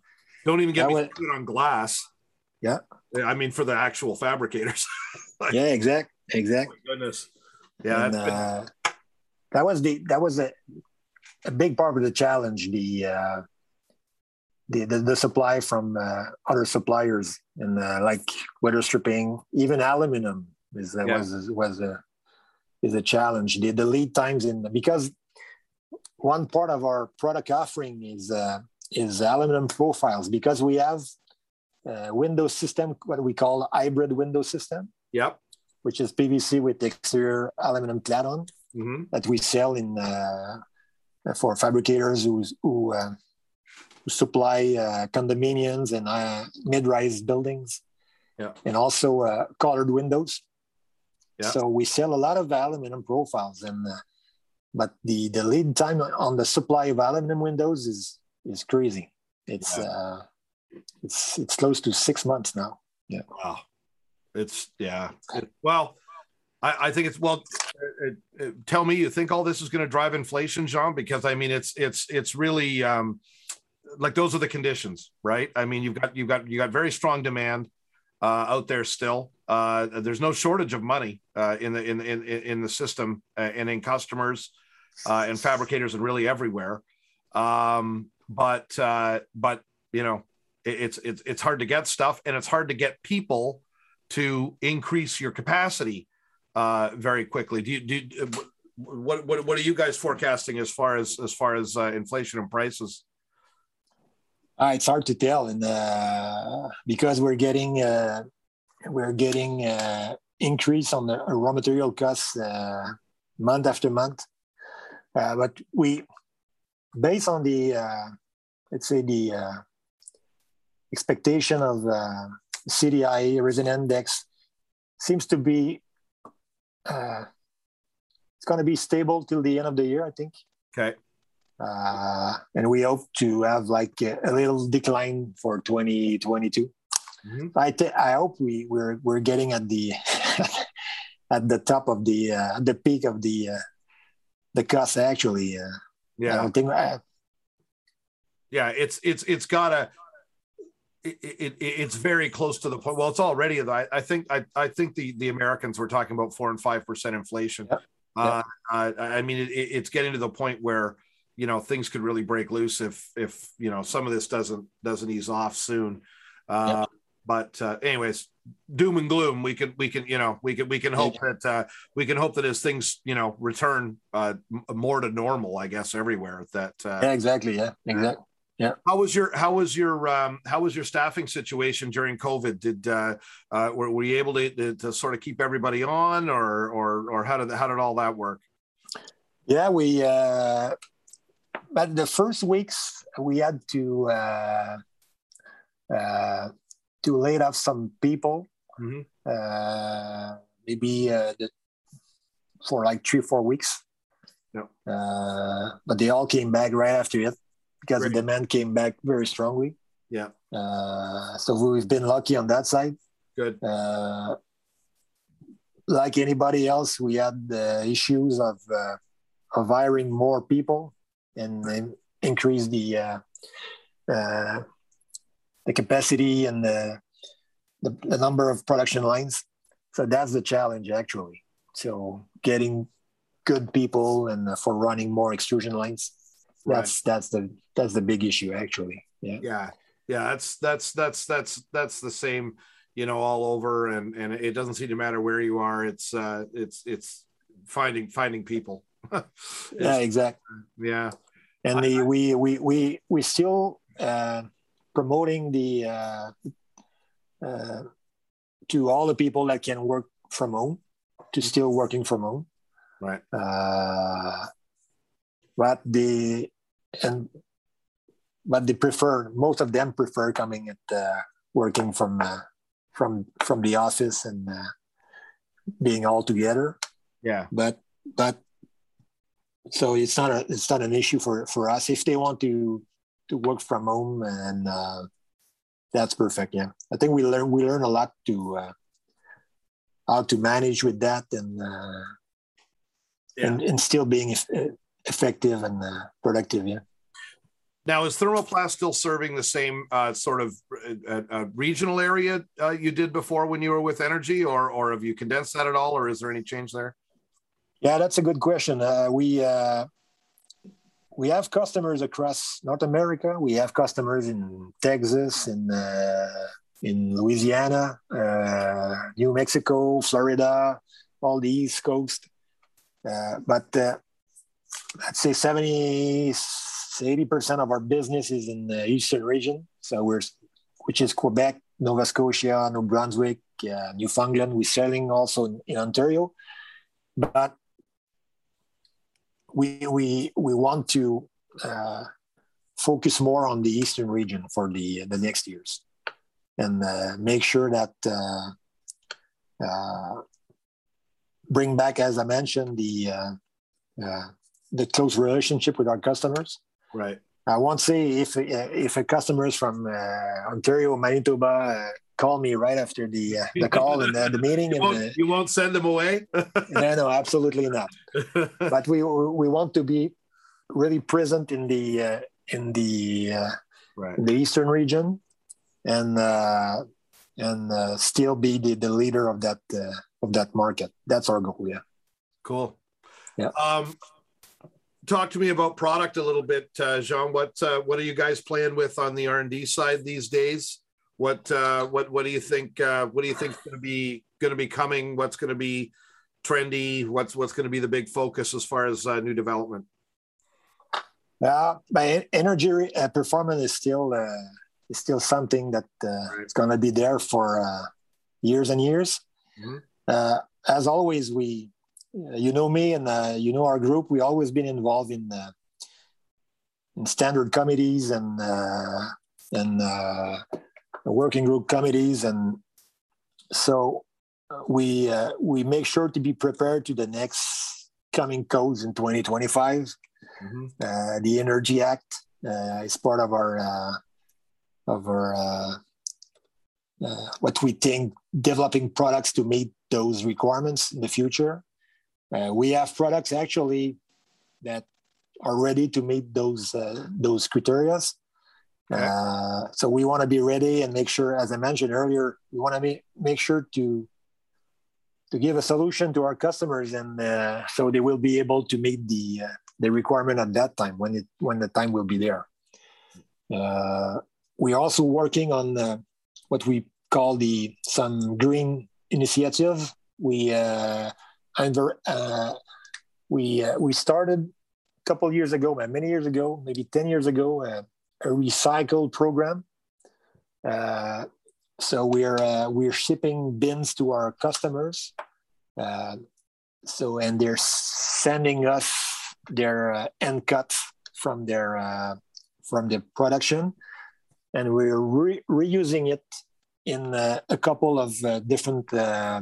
don't even get me was, started on glass. Yeah, I mean for the actual fabricators. like, yeah, exact, exact. Oh goodness. Yeah, and, uh, that was the that was a, a big part of the challenge. The uh, the, the, the supply from uh, other suppliers and uh, like weather stripping, even aluminum is uh, yeah. was was a is a challenge. The, the lead times in because one part of our product offering is uh, is aluminum profiles because we have a window system what we call hybrid window system. Yep which is PVC with exterior aluminum clad on mm-hmm. that we sell in uh, for fabricators who who, uh, who supply uh, condominiums and uh, mid-rise buildings, yeah. and also uh, colored windows. Yeah. So we sell a lot of aluminum profiles, and uh, but the the lead time on the supply of aluminum windows is is crazy. It's yeah. uh, it's it's close to six months now. Yeah. Wow. It's yeah. It, well, I, I, think it's well. It, tell me, you think all this is going to drive inflation, Jean? Because I mean, it's it's it's really um, like those are the conditions, right? I mean, you've got you've got you got very strong demand uh, out there still. Uh, there's no shortage of money uh, in the in in in the system uh, and in customers uh, and fabricators and really everywhere. Um, but uh, but you know, it, it's it's it's hard to get stuff and it's hard to get people to increase your capacity uh, very quickly. Do you do? what, what what are you guys forecasting as far as as far as uh, inflation and prices? Uh, it's hard to tell, and uh, because we're getting uh, we're getting uh, increase on the raw material costs uh, month after month, uh, but we based on the uh, let's say the uh, expectation of uh, CDI resin index seems to be uh, it's going to be stable till the end of the year, I think. Okay. Uh, and we hope to have like a, a little decline for 2022. Mm-hmm. I th- I hope we we're we're getting at the at the top of the uh, the peak of the uh, the cost actually. Uh, yeah, I don't think. I, yeah, it's it's it's gotta. It, it, it's very close to the point. Well, it's already. I, I think I, I think the the Americans were talking about four and five percent inflation. Yep. Uh, I mean, it, it's getting to the point where you know things could really break loose if if you know some of this doesn't doesn't ease off soon. Uh, yep. But uh, anyways, doom and gloom. We can we can you know we can we can hope yeah. that uh, we can hope that as things you know return uh, more to normal, I guess everywhere. That uh, yeah, exactly. Yeah, exactly. Yeah. How was your How was your um, How was your staffing situation during COVID? Did uh, uh, were, were you able to, to, to sort of keep everybody on, or or or how did how did all that work? Yeah, we. Uh, but the first weeks we had to uh, uh, to lay off some people, mm-hmm. uh, maybe uh, the, for like three four weeks. Yeah. Uh, but they all came back right after it because Great. the demand came back very strongly. Yeah. Uh, so we've been lucky on that side. Good. Uh, like anybody else, we had the issues of uh, of hiring more people and increase the uh, uh, the capacity and the, the, the number of production lines. So that's the challenge actually. So getting good people and uh, for running more extrusion lines. That's right. that's the that's the big issue actually. Yeah. Yeah. Yeah. That's that's that's that's that's the same, you know, all over and and it doesn't seem to matter where you are. It's uh it's it's finding finding people. yeah, exactly. Yeah. And the we we we we still uh promoting the uh, uh, to all the people that can work from home to mm-hmm. still working from home right uh, but they and but they prefer most of them prefer coming at uh, working from uh, from from the office and uh, being all together yeah but but so it's not a it's not an issue for for us if they want to to work from home, and uh, that's perfect. Yeah, I think we learn we learn a lot to uh, how to manage with that, and uh, yeah. and, and still being effective and uh, productive. Yeah. Now, is Thermoplast still serving the same uh, sort of uh, uh, regional area uh, you did before when you were with Energi, or or have you condensed that at all, or is there any change there? Yeah, that's a good question. Uh, we uh, we have customers across North America. We have customers in Texas, in uh, in Louisiana, uh, New Mexico, Florida, all the East Coast. Uh, but uh, I'd say 70, 80% of our business is in the eastern region. So we're, which is Quebec, Nova Scotia, New Brunswick, uh, Newfoundland. We're selling also in, in Ontario. But we we we want to uh, focus more on the eastern region for the the next years, and uh, make sure that uh, uh bring back, as I mentioned, the uh, uh, the close relationship with our customers. Right. I won't say if if a customer is from uh, Ontario, Manitoba, uh, call me right after the uh, the call and the, the meeting. You and won't, the, you won't send them away. no, no, absolutely not. But we we want to be really present in the uh, in the uh, right. the eastern region, and uh, and uh, still be the, the leader of that uh, of that market. That's our goal. Yeah. Cool. Yeah. Um, talk to me about product a little bit, uh, Jean. What uh, what are you guys playing with on the R and D side these days? What uh, what what do you think? Uh, what do you think is going to be going to be coming? What's going to be trendy? What's what's going to be the big focus as far as uh, new development? Uh, my energy uh, performance is still uh, is still something that uh, Right. is going to be there for uh, years and years. Mhm. Uh, as always, we, you know me and uh, you know our group. We always been involved in uh, in standard committees and uh, and uh, working group committees, and so we uh, we make sure to be prepared to the next coming codes in 2025 Mhm. uh, the Energy Act uh, is part of our uh, of our uh, uh, what we think developing products to meet those requirements in the future. Uh, we have products actually that are ready to meet those uh, those criteria. Uh, so we want to be ready and make sure, as I mentioned earlier, we want to make, make sure to to give a solution to our customers, and uh, so they will be able to meet the uh, the requirement at that time when it when the time will be there. Uh, we're also working on uh, what we call the some green initiative. We uh, under, uh, we uh, we started a couple years ago, many years ago, maybe ten years ago, uh, a recycle program. Uh, so we're uh, we're shipping bins to our customers. Uh, so and they're sending us their end cuts from their from the production, and we're re- reusing it in uh, a couple of uh, different uh,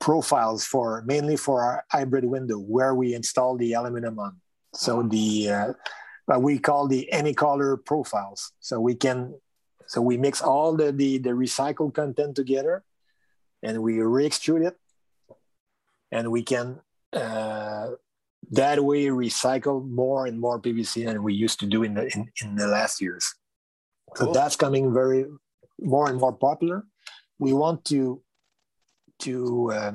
profiles for mainly for our hybrid window where we install the aluminum on. So the uh, what we call the any color profiles. So we can so we mix all the the, the recycled content together, and we re-extrude it, and we can uh, that way recycle more and more PVC than we used to do in the in, in the last years. So Cool. that's coming very more and more popular. We want to to uh,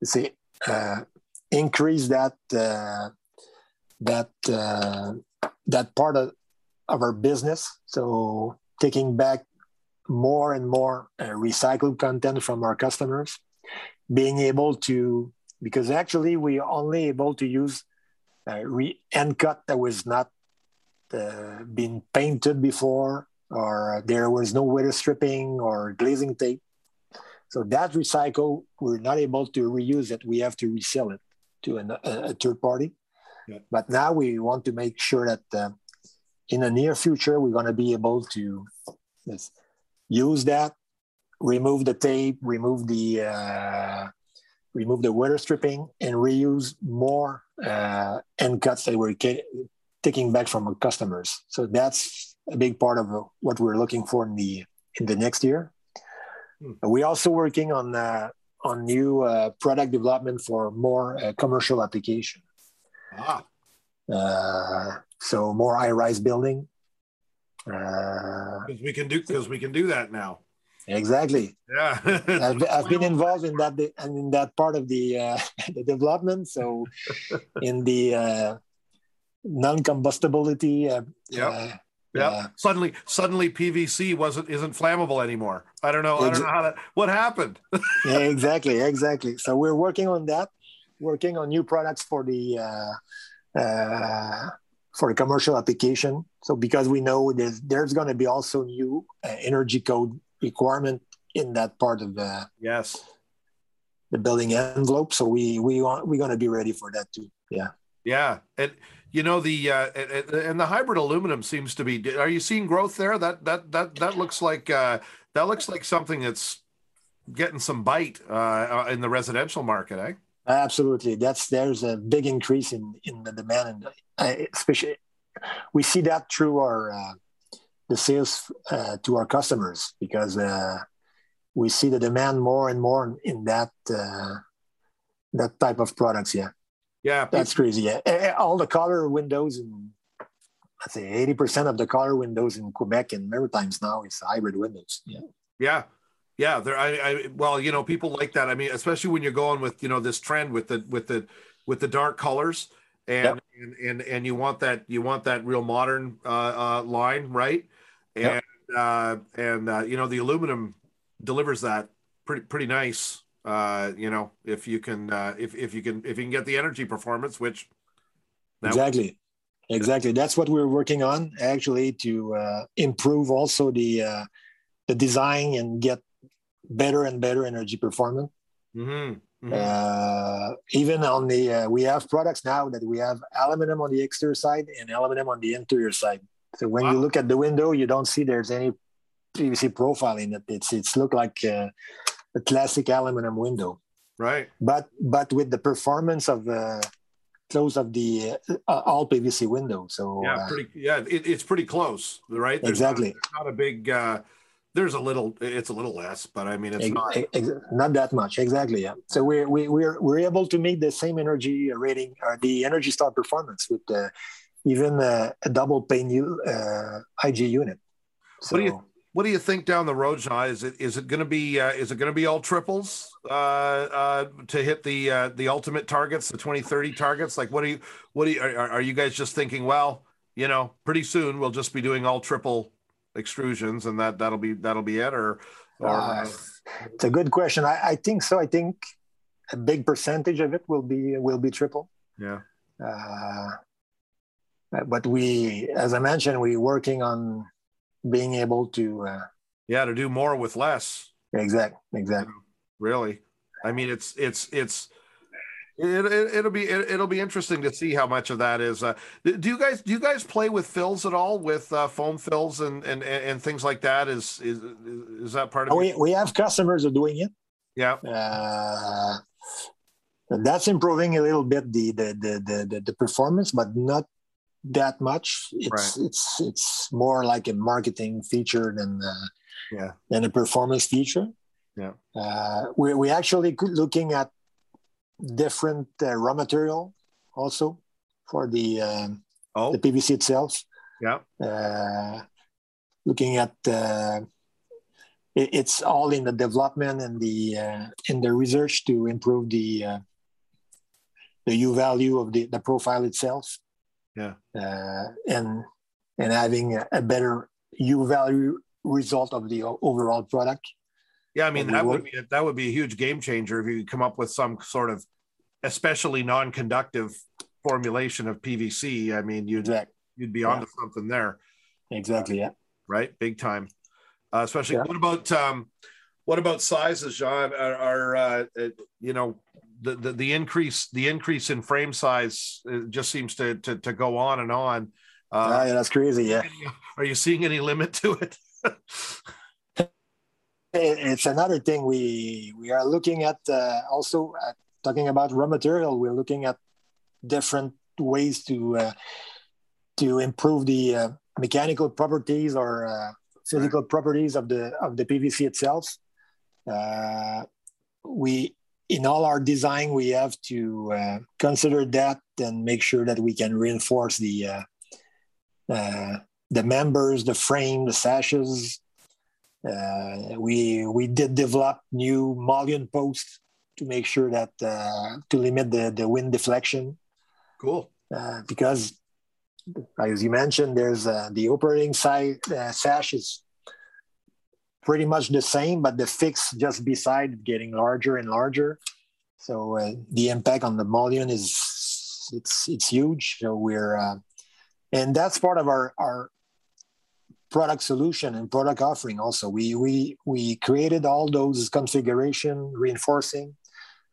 let's say uh, increase that uh, that uh, that part of, of our business. So taking back more and more uh, recycled content from our customers, being able to because actually we are only able to use uh, re- end cut that was not uh, been painted before or there was no weather stripping or glazing tape. So that recycle, we're not able to reuse it. We have to resell it to an, a, third party. Yeah. But now we want to make sure that uh, in the near future, we're going to be able to use that, remove the tape, remove the uh, remove the weather stripping, and reuse more uh, end cuts that we're taking back from our customers. So that's a big part of uh, what we're looking for in the in the next year. Hmm. We're also working on uh, on new uh, product development for more uh, commercial application. Ah, Uh, so more high-rise building. Uh, because we can do because we can do that now. exactly. Yeah. I've, I've been involved in that and in that part of the uh, the development. So in the uh, non-combustibility. Uh, Yep. Yeah. uh, Suddenly, suddenly PVC wasn't isn't flammable anymore. I don't know. I don't know how that. What happened? yeah, exactly, exactly. So we're working on that, working on new products for the uh, uh, for the commercial application. So because we know there's there's going to be also new uh, energy code requirement in that part of the yes. the building envelope. So we we want we're going to be ready for that too. Yeah. Yeah. And you know the uh, and- the hybrid aluminum seems to be. Are you seeing growth there? That that that that looks like uh, that looks like something that's getting some bite uh, in the residential market, eh? Absolutely, that's there's a big increase in in the demand, and uh, especially we see that through our uh, the sales uh, to our customers because uh, we see the demand more and more in that uh, that type of products. Yeah, yeah, that's crazy. Yeah, all the color windows and I say eighty percent of the color windows in Quebec and Maritimes now is hybrid windows. Yeah, yeah, yeah. There, I, I, well, you know, people like that. I mean, especially when you're going with you know this trend with the with the with the dark colors and yep. and, and and you want that you want that real modern uh, uh, line, right? And yep. uh, and uh, you know the aluminum delivers that pretty pretty nice. Uh, you know, if you can uh, if if you can if you can get the energy performance, which exactly. Exactly. That's what we're working on actually to uh, improve also the uh, the design and get better and better energy performance. Mm-hmm. Mm-hmm. Uh, even on the, uh, we have products now that we have aluminum on the exterior side and aluminum on the interior side. So when wow. you look at the window, you don't see there's any PVC profile in it. It's it's look like uh, a classic aluminum window. Right. But but with the performance of the close of the uh, all PVC window. So yeah, uh, pretty yeah, it, it's pretty close, right? There's exactly. Not, not a big uh, there's a little it's a little less but i mean it's not not that much exactly yeah so we're we, we're we're able to meet the same energy rating or the Energy Star performance with uh, even uh, a double pane uh, ig unit so, what do you what do you think down the road Jean? is it is it going to be uh, is it going to be all triples uh, uh, to hit the uh, the ultimate targets the 2030 targets like what do you what do you are, are you guys just thinking well you know pretty soon we'll just be doing all triple extrusions, and that that'll be that'll be it, or, or uh, it's a good question. I, I think so. I think a big percentage of it will be will be triple. Yeah. Uh, but we, as I mentioned, we're working on being able to. Uh, yeah, to do more with less. Exactly. Exactly. Really, I mean, it's it's it's it, it, will be it, will be interesting to see how much of that is. Uh, do you guys do you guys play with fills at all with uh, foam fills and, and and things like that? Is is is that part of? Oh, we we have customers are doing it. Yeah. Uh, that's improving a little bit the the, the the the performance, but not that much. It's right. it's it's more like a marketing feature than uh, yeah than a performance feature. Yeah. Uh, we we actually looking at different uh, raw material also for the um, oh. the PVC itself. Yeah. Uh, looking at uh, it, it's all in the development and the uh, in the research to improve the uh, the U value of the, the profile itself. Yeah. Uh, and and having a, a better U value result of the overall product. Yeah, I mean that would be a, that would be a huge game changer if you come up with some sort of especially non-conductive formulation of PVC. I mean, you'd exactly. you'd be onto yeah. something there. Exactly. Yeah. Right. Big time. Uh, especially yeah. what about um, what about sizes, John? Are, are uh, you know the, the, the increase the increase in frame size uh, just seems to to, to go on and on. Uh, yeah, that's crazy. Yeah. Are you seeing any limit to it? it's another thing we we are looking at uh, also at talking about raw material we're looking at different ways to uh, to improve the uh, mechanical properties or uh, physical properties of the of the pvc itself uh, we in all our design we have to uh, consider that and make sure that we can reinforce the the members the frame the sashes uh, we we did develop new mullion posts to make sure that uh, to limit the the wind deflection. Cool. Uh, because as you mentioned, there's uh, the operating side uh, sash is pretty much the same, but the fix just beside getting larger and larger. So uh, the impact on the mullion is it's it's huge. So we're and that's part of our our product solution and product offering also we we we created all those configuration reinforcing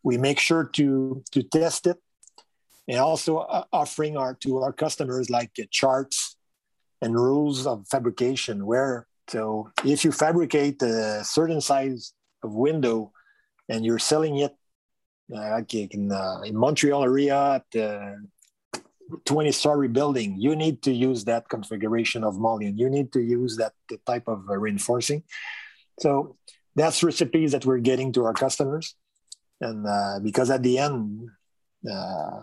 we make sure to to test it and also uh, offering our to our customers like uh, charts and rules of fabrication where so if you fabricate a certain size of window and you're selling it uh, like in, uh, in Montreal area at uh, 20 story building, you need to use that configuration of mullion. You need to use that type of uh, reinforcing. So that's recipes that we're getting to our customers. And uh, because at the end, uh,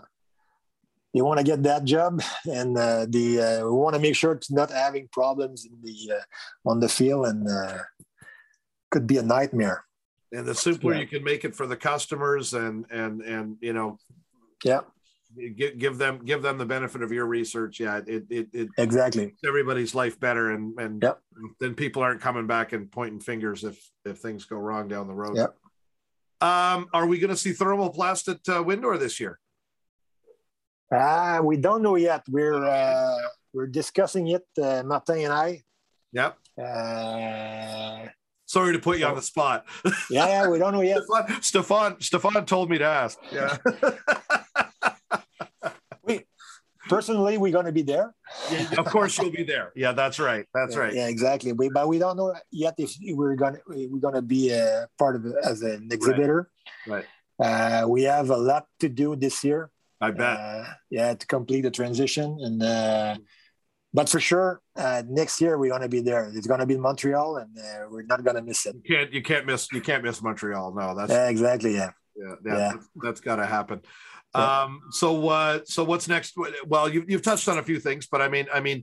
you want to get that job and uh, the uh, we want to make sure it's not having problems in the uh, on the field and uh, could be a nightmare and the simpler Yeah. you can make it for the customers and and and you know yeah give, give them give them the benefit of your research yeah it it, it exactly makes everybody's life better and and Yep. then people aren't coming back and pointing fingers if if things go wrong down the road Yep. um are we going to see thermoplast at uh, WinDoor this year uh, we don't know yet. We're uh, we're discussing it uh, martin and i. Yep. Uh, sorry to put you on the spot. Yeah, yeah we don't know yet. Stefan, Stefan told me to ask. Yeah. We, personally we're going to be there. Of course you'll be there. Yeah that's right. That's yeah, right. yeah exactly. We, but we don't know yet if we're going to we're going to be a part of it as an exhibitor. Right. Uh, we have a lot to do this year I bet Uh, yeah, to complete the transition. And uh, but for sure, uh, next year we're gonna be there. It's gonna be in Montreal, and uh, we're not gonna miss it. you can't you can't miss you can't miss Montreal no that's Yeah, exactly. Yeah. yeah, Yeah. yeah, that's, that's got to happen. Yeah. Um, so, uh, so what's next? Well, you, you've touched on a few things, but I mean, I mean,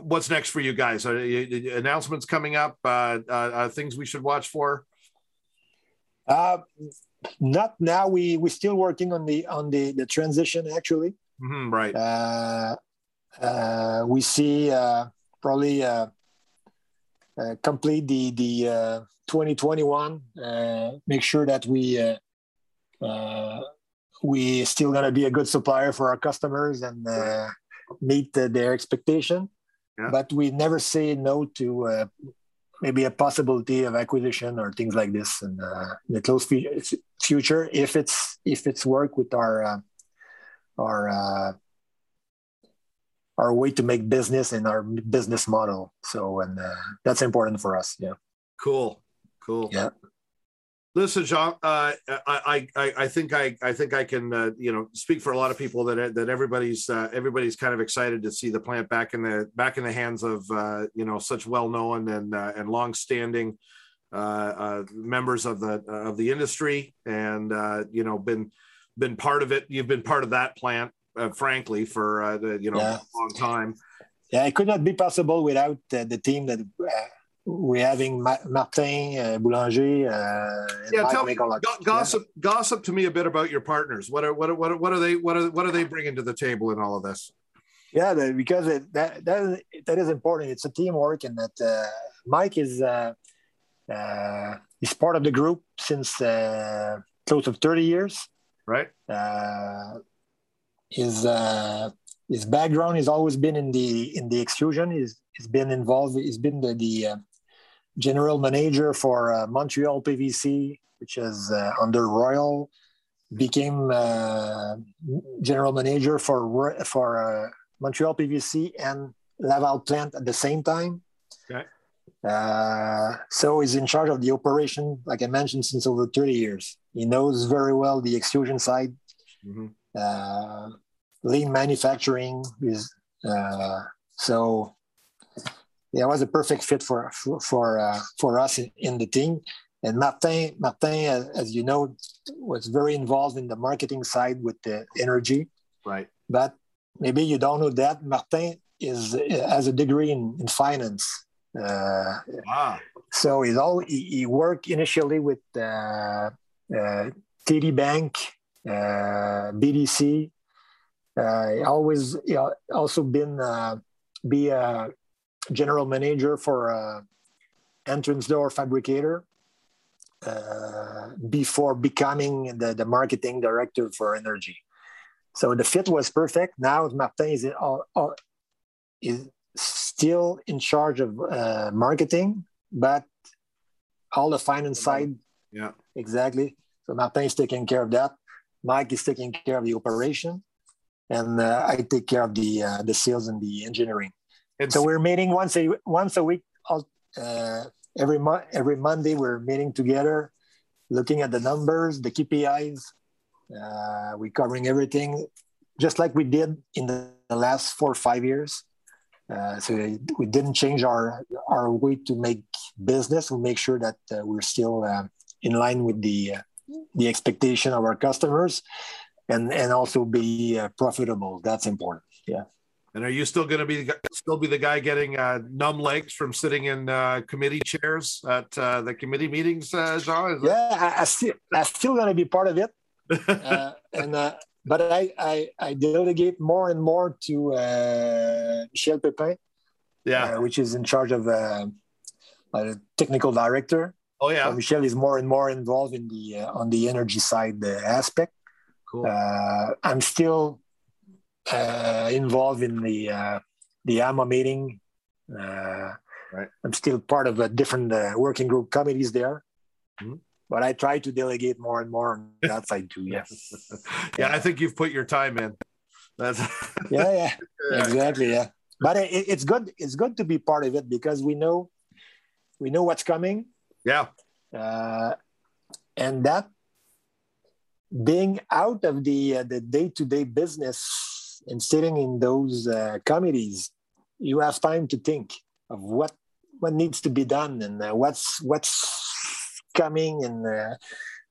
what's next for you guys? Are you, announcements coming up? Uh, uh, uh, things we should watch for? Not now. We we're still working on the on the the transition. Actually, Mhm, right. uh, uh, we see uh, probably uh, uh, complete the the uh, 2021. Uh, make sure that we uh, uh, we still gonna be a good supplier for our customers and uh, meet uh, their expectation. Yeah. But we never say no to uh, maybe a possibility of acquisition or things like this in, uh, in the close future if it's if it's work with our uh, our uh, our way to make business and our business model. So, and uh, that's important for us. Yeah. Cool. Cool. Yeah. Listen, Jean. Uh, I, I, I think I, I think I can, uh, you know, speak for a lot of people that that everybody's, uh, everybody's kind of excited to see the plant back in the back in the hands of, uh, you know, such well known and uh, and long standing uh, uh, members of the of the industry, and uh, you know, been been part of it. You've been part of that plant, uh, frankly, for uh, the, you know Yeah. a long time. Yeah, it could not be possible without uh, the team that we're having Ma- Martin uh, Boulanger. Uh, Yeah, tell me, Nicolak. go- gossip, gossip to me a bit about your partners. What are what are, what are, what are they what are what are they bringing to the table in all of this? Yeah, the, because it, that that is, that is important. It's a teamwork, and that uh, Mike is uh, uh, he's part of the group since uh, close to thirty years. Right? Uh, his uh, his background has always been in the in the extrusion. He's, he's been involved. He's been the, the uh, general manager for uh, Montreal PVC, which is uh, under Royal. Became uh, general manager for for uh, Montreal PVC and Laval plant at the same time. Okay. Uh, so he's in charge of the operation, like I mentioned, since over 30 years. He knows very well the extrusion side, Mhm. uh, lean manufacturing is uh, so yeah, it was a perfect fit for for for, uh, for us in, in the team. And Martin, Martin, as, as you know, was very involved in the marketing side with the Energi. Right. But maybe you don't know that Martin is has a degree in, in finance. Uh, Ah, so he's all he, he worked initially with uh, uh, TD Bank, uh, BDC. Uh, he always he also been uh, be a general manager for a entrance door fabricator uh, before becoming the, the marketing director for Energi. So the fit was perfect. Now Martin is all, all, is still in charge of uh, marketing, but all the finance side, yeah. exactly. So Martin is taking care of that. Mike is taking care of the operation, and uh, I take care of the uh, the sales and the engineering. And So we're meeting once a once a week. Uh, every month, every Monday, we're meeting together, looking at the numbers, the KPIs, Uh, we're covering everything, just like we did in the, last four or five years. Uh, so we didn't change our our way to make business. We make sure that uh, we're still uh, in line with the uh, the expectation of our customers, and and also be profitable. That's important. Yeah. And are you still going to be still be the guy getting uh, numb legs from sitting in uh, committee chairs at uh, the committee meetings, uh, Jean? Is yeah, I, I still I still going to be part of it, uh, and uh, but I, I, I delegate more and more to Michel Pepin, yeah, which is in charge of uh, technical director. Oh yeah, so Michel is more and more involved in the on the energy side aspect. Cool. I'm still uh, involved in the uh, the AMA meeting. Uh, right. I'm still part of a different uh, working group committees there. Mm-hmm. But I try to delegate more and more on that side too. Yeah. yeah, I think you've put your time in. That's yeah, yeah, exactly. Yeah, but it, it's good. It's good to be part of it because we know we know what's coming. Yeah. Uh, and that being out of the uh, the day to day business and sitting in those uh, committees, you have time to think of what what needs to be done and uh, what's what's coming and uh,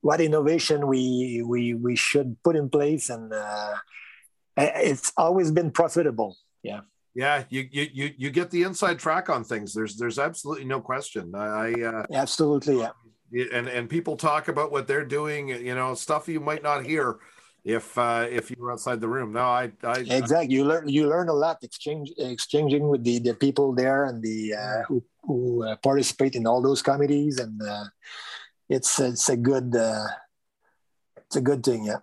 what innovation we we we should put in place. And uh, it's always been profitable. Yeah. Yeah you you you get the inside track on things. There's there's absolutely no question. I, I uh, absolutely yeah. and and people talk about what they're doing you know stuff you might not hear if uh, if you were outside the room. No, I, I exactly. You learn you learn a lot exchange exchanging with the, the people there and the uh, who, who uh, participate in all those committees, and uh, it's it's a good uh, it's a good thing. Yeah.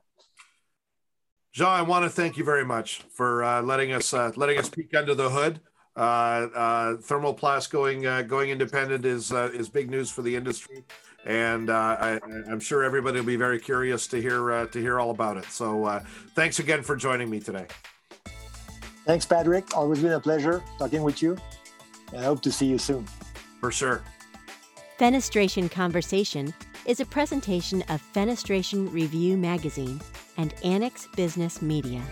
Jean, I want to thank you very much for uh, letting us uh, letting us peek under the hood. Uh, uh, Thermoplast going uh, going independent is uh, is big news for the industry and uh, I, am sure everybody will be very curious to hear uh, to hear all about it. So, uh, thanks again for joining me today. Thanks, Patrick. Always been a pleasure talking with you, and I hope to see you soon. For sure. Fenestration Conversation is a presentation of Fenestration Review Magazine and Annex Business Media.